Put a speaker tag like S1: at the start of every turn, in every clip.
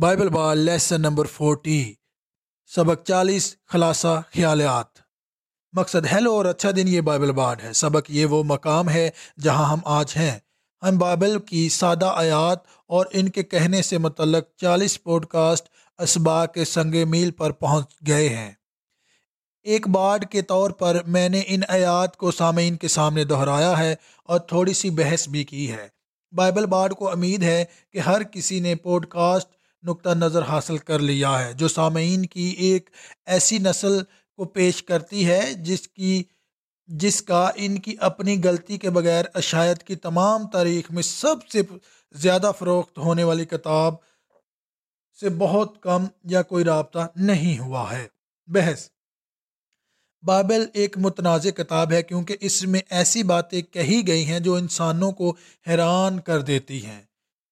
S1: Bible بال lesson number forty, سبق چالیس، خلاصہ، خیالات۔ مقصد ہیلو اور اچھا دن یہ بائبل بارڈ ہے۔ سبق یہ وہ مقام ہے جہاں ہم آج ہیں۔ ہم بائبل کی سادہ آیات اور ان کے کہنے سے متعلق چالیس پوڈ کاسٹ اسبا کے سنگ میل پر پہنچ گئے ہیں۔ ایک بارڈ کے طور پر میں نے ان آیات کو سامعین کے سامنے دہرایا ہے اور تھوڑی سی بحث بھی کی ہے۔ بائبل بارڈ کو امید ہے کہ ہر کسی نے پوڈ کاسٹ نقطہ نظر حاصل کر لیا ہے، جو سامعین کی ایک ایسی نسل کو پیش کرتی ہے، جس کی، جس کا ان کی اپنی غلطی کے بغیر اشاعت کی تمام تاریخ میں سب سے زیادہ فروخت ہونے والی کتاب سے بہت کم یا کوئی رابطہ نہیں ہوا ہے۔ بحث بائبل ایک متنازع کتاب ہے کیونکہ اس میں ایسی باتیں کہی گئی ہیں جو انسانوں کو حیران کر دیتی ہیں۔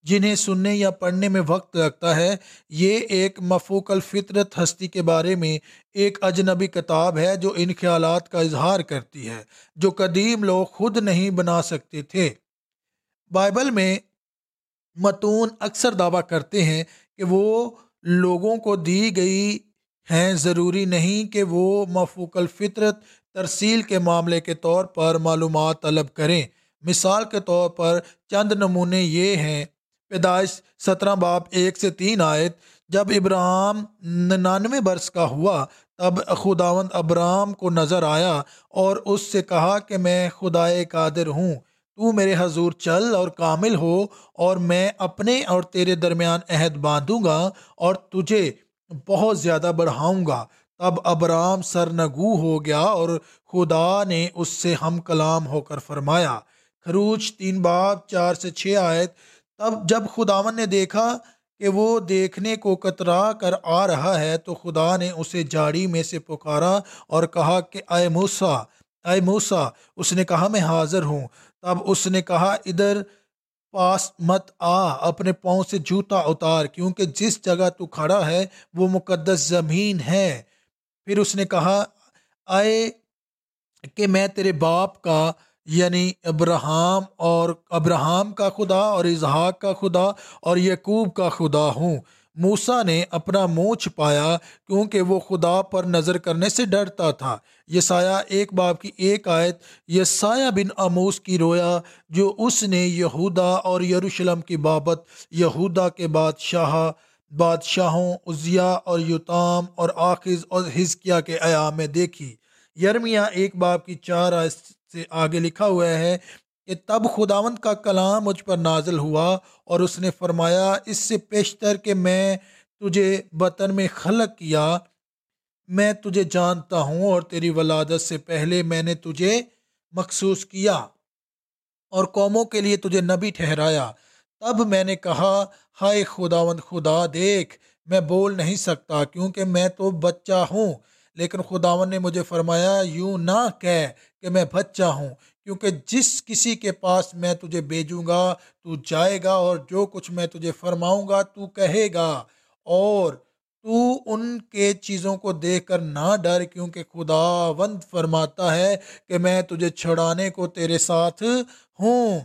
S1: جنہیں سننے یا پڑھنے میں وقت لگتا ہے، یہ ایک مفوق الفطرت ہستی کے بارے میں ایک اجنبی کتاب ہے جو ان خیالات کا اظہار کرتی ہے، جو قدیم لوگ خود نہیں بنا سکتے تھے۔ بائبل میں متون اکثر دعویٰ کرتے ہیں کہ وہ لوگوں کو دی گئی ہیں، ضروری نہیں کہ وہ مفوق الفطرت ترسیل کے معاملے کے طور پر معلومات طلب کریں۔ مثال کے طور پر چند نمونے یہ ہیں۔ پیدائش سترہ باپ ایک سے تین آیت، جب ابراہم ننانوے برس کا ہوا، تب خداوند ابرام کو نظر آیا اور اس سے کہا کہ میں خدائے قادر ہوں، تو میرے حضور چل اور کامل ہو اور میں اپنے اور تیرے درمیان عہد باندھوں گا اور تجھے بہت زیادہ بڑھاؤں گا۔ تب ابرام سرنگو ہو گیا اور خدا نے اس سے ہم کلام ہو کر فرمایا۔ خروچ تین باپ چار سے چھ آیت تب جب خداون نے دیکھا کہ وہ دیکھنے کو کترا کر آ رہا ہے تو خدا نے اسے جاڑی میں سے پکارا اور کہا کہ اے موسا اے موسا اس نے کہا میں حاضر ہوں۔ تب اس نے کہا، ادھر پاس مت آ، اپنے پاؤں سے جوتا اتار، کیونکہ جس جگہ تو کھڑا ہے وہ مقدس زمین ہے۔ پھر اس نے کہا آئے کہ میں تیرے باپ کا یعنی ابراہم اور ابراہم کا خدا اور اظہاق کا خدا اور یقوب کا خدا ہوں۔ موسا نے اپنا منہ چھپایا کیونکہ وہ خدا پر نظر کرنے سے ڈرتا تھا۔ یہ سایہ ایک باپ کی ایک آیت یہ سایہ بن اموس کی رویا جو اس نے یہودا اور یروشلم کی بابت، یہودا کے بادشاہ، بادشاہوں عزیہ اور یوتام اور آخذ اور ہزکیہ کے ایام میں دیکھی۔ یرمیا ایک باپ کی چار آیت سے آگے لکھا ہوا ہے کہ تب خداوند کا کلام مجھ پر نازل ہوا اور اس نے فرمایا، اس سے پیشتر کہ میں تجھے بطن میں خلق کیا، میں تجھے جانتا ہوں اور تیری ولادت سے پہلے میں نے تجھے مخصوص کیا اور قوموں کے لیے تجھے نبی ٹھہرایا۔ تب میں نے کہا، ہائے خداوند، خدا دیکھ، میں بول نہیں سکتا کیونکہ میں تو بچہ ہوں، لیکن خداون نے مجھے فرمایا، یوں نہ کہہ کہ میں بچہ ہوں، کیونکہ جس کسی کے پاس میں تجھے بھیجوں گا، تو جائے گا اور جو کچھ میں تجھے فرماؤں گا، تو کہے گا۔ اور تو ان کے چیزوں کو دیکھ کر نہ ڈر، کیونکہ خدا وند فرماتا ہے کہ میں تجھے چھڑانے کو تیرے ساتھ ہوں۔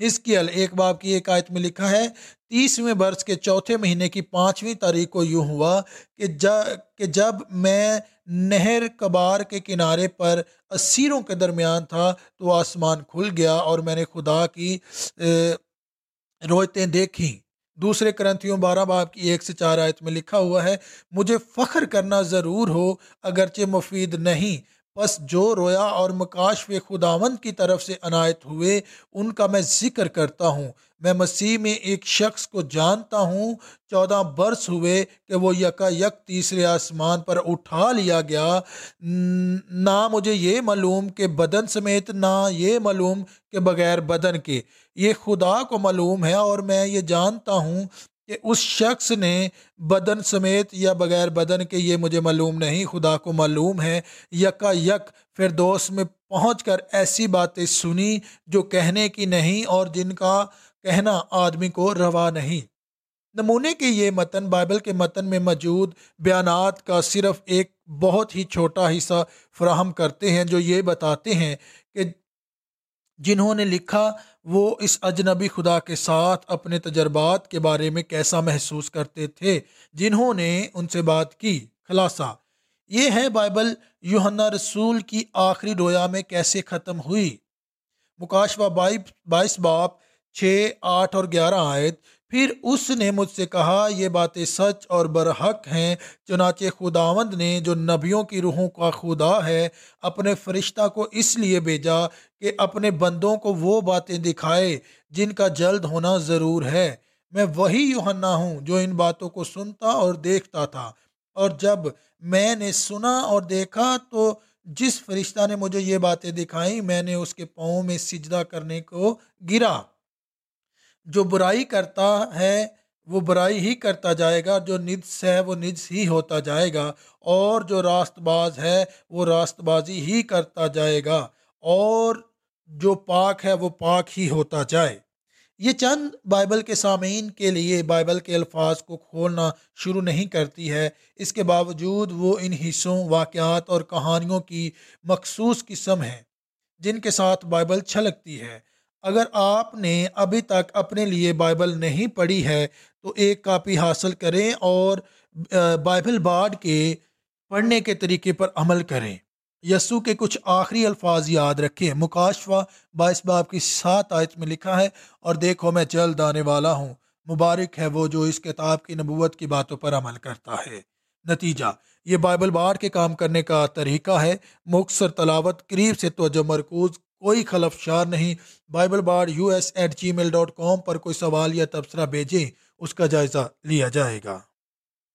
S1: ہسکیل، ایک باب کی ایک آیت میں لکھا ہے، تیسویں برس کے چوتھے مہینے کی پانچویں تاریخ کو یوں ہوا کہ جب میں نہر کبار کے کنارے پر اسیروں کے درمیان تھا تو آسمان کھل گیا اور میں نے خدا کی رویتیں دیکھیں۔ دوسرے کرنتھیوں بارہ باب کی ایک سے چار آیت میں لکھا ہوا ہے، مجھے فخر کرنا ضرور ہو اگرچہ مفید نہیں۔ بس جو رویا اور مکاشف خداوند کی طرف سے عنایت ہوئے، ان کا میں ذکر کرتا ہوں۔ میں مسیح میں ایک شخص کو جانتا ہوں۔ چودہ برس ہوئے کہ وہ یکا یک تیسرے آسمان پر اٹھا لیا گیا۔ نہ مجھے یہ معلوم کہ بدن سمیت، نہ یہ معلوم کہ بغیر بدن کے۔ یہ خدا کو معلوم ہے اور میں یہ جانتا ہوں۔ کہ اس شخص نے بدن سمیت یا بغیر بدن کے یہ مجھے معلوم نہیں، خدا کو معلوم ہے یکا یک فردوس میں پہنچ کر ایسی باتیں سنی جو کہنے کی نہیں اور جن کا کہنا آدمی کو روا نہیں۔ نمونے کے یہ متن بائبل کے متن میں موجود بیانات کا صرف ایک بہت ہی چھوٹا حصہ فراہم کرتے ہیں جو یہ بتاتے ہیں کہ جنہوں نے لکھا، وہ اس اجنبی خدا کے ساتھ اپنے تجربات کے بارے میں کیسا محسوس کرتے تھے، جنہوں نے ان سے بات کی۔ خلاصہ، یہ ہے بائبل یوحنا رسول کی آخری رویا میں کیسے ختم ہوئی۔ مکاشوہ بائیس باپ چھ آٹھ اور گیارہ آیت پھر اس نے مجھ سے کہا، یہ باتیں سچ اور برحق ہیں، چنانچہ خداوند نے جو نبیوں کی روحوں کا خدا ہے، اپنے فرشتہ کو اس لیے بھیجا کہ اپنے بندوں کو وہ باتیں دکھائے جن کا جلد ہونا ضرور ہے۔ میں وہی یوہنا ہوں جو ان باتوں کو سنتا اور دیکھتا تھا۔ اور جب میں نے سنا اور دیکھا تو جس فرشتہ نے مجھے یہ باتیں دکھائیں، میں نے اس کے پاؤں میں سجدہ کرنے کو گرا۔ جو برائی کرتا ہے، وہ برائی ہی کرتا جائے گا، جو نجس ہے، وہ نجس ہی ہوتا جائے گا، اور جو راست باز ہے، وہ راست بازی ہی کرتا جائے گا، اور جو پاک ہے، وہ پاک ہی ہوتا جائے۔ یہ چند بائبل کے سامعین کے لیے، بائبل کے الفاظ کو کھولنا شروع نہیں کرتی ہے۔ اس کے باوجود وہ ان حصوں، واقعات اور کہانیوں کی مخصوص قسم ہے جن کے ساتھ بائبل چھلکتی ہے۔ اگر آپ نے ابھی تک اپنے لیے بائبل نہیں پڑھی ہے، تو ایک کاپی حاصل کریں اور بائبل بارڈ کے پڑھنے کے طریقے پر عمل کریں۔ یسو کے کچھ آخری الفاظ یاد رکھیں۔ مکاشفہ بائیس باب کی سات آیت میں لکھا ہے، اور دیکھو میں جلد آنے والا ہوں۔ مبارک ہے وہ جو اس کتاب کی نبوت کی باتوں پر عمل کرتا ہے۔ نتیجہ، یہ بائبل بارڈ کے کام کرنے کا طریقہ ہے۔ مختصر تلاوت قریب سے توجہ مرکوز کوئی خلف شار نہیں۔ Bible bar U S at Gmail dot com پر کوئی سوال یا تبصرہ بھیجیں، اس کا جائزہ لیا جائے گا۔